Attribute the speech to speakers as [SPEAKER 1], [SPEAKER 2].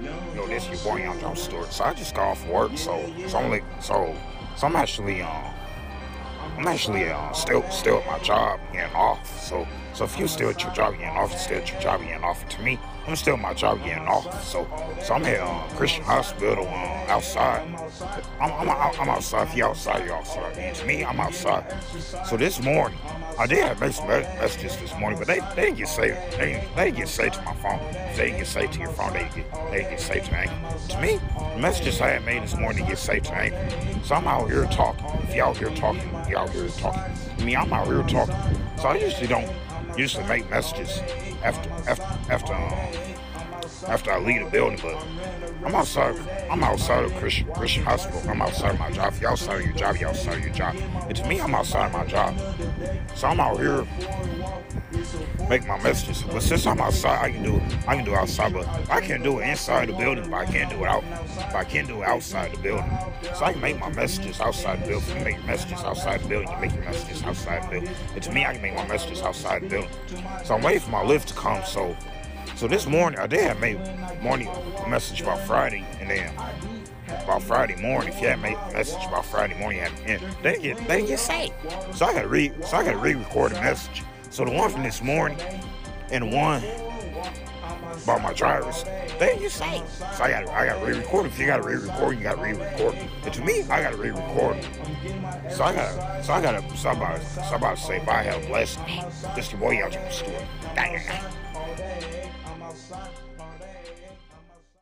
[SPEAKER 1] you know, this your boy Young John Stewart. So I just got off work, so it's I'm so so I'm actually um I'm actually uh, still still at my job getting off. So so if you still at your job getting off, still at your job getting off. To me, I'm still at my job getting off. So so I'm at uh, Christian Hospital uh, outside. I'm, I'm, I'm outside. If you outside, you outside. And to me, I'm outside. So this morning, I did have some messages this morning, but they, they get saved. They they get saved to my phone. They get saved to your phone, they get, they get saved to me. To me, the messages I had made this morning get saved to me. So I'm out here talking. If y'all here talking, y'all here talking. I mean, I'm out here talking. So I usually don't usually make messages after after after um, after I leave the building, but I'm outside. I'm outside of Christian Christian Hospital. I'm outside of my job. If y'all outside of your job, y'all outside of your job. And to me, I'm outside of my job. So I'm out here make my messages. But since I'm outside, I can do it. I can do it outside, but I can't do it inside the building. But I can't do it out. But I can't do it outside the building. So I can make my messages outside the building. You make messages outside the building. You make your messages outside the building. And to me, I can make my messages outside the building. So I'm waiting for my lift to come. So, so this morning did have made morning message about Friday, and then about Friday morning. If you had made message about Friday morning, and they get they get saved. So I got to re so I got to re-record a message. So the one from this morning and the one about my drivers, they get saved. So I got I got to re-record. If you got to re-record, you got to re-record. And to me, I got to re-record. So I got so I got to somebody somebody say bye, have a blessing. This your boy your store day. I'm outside.